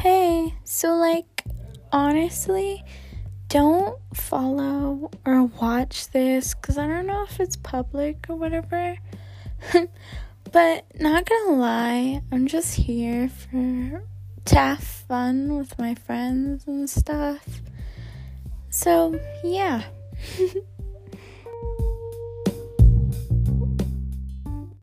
Hey, so like, honestly, don't follow or watch this because I don't know if it's public or whatever. but not gonna lie, I'm just here for to have fun with my friends and stuff. So, yeah.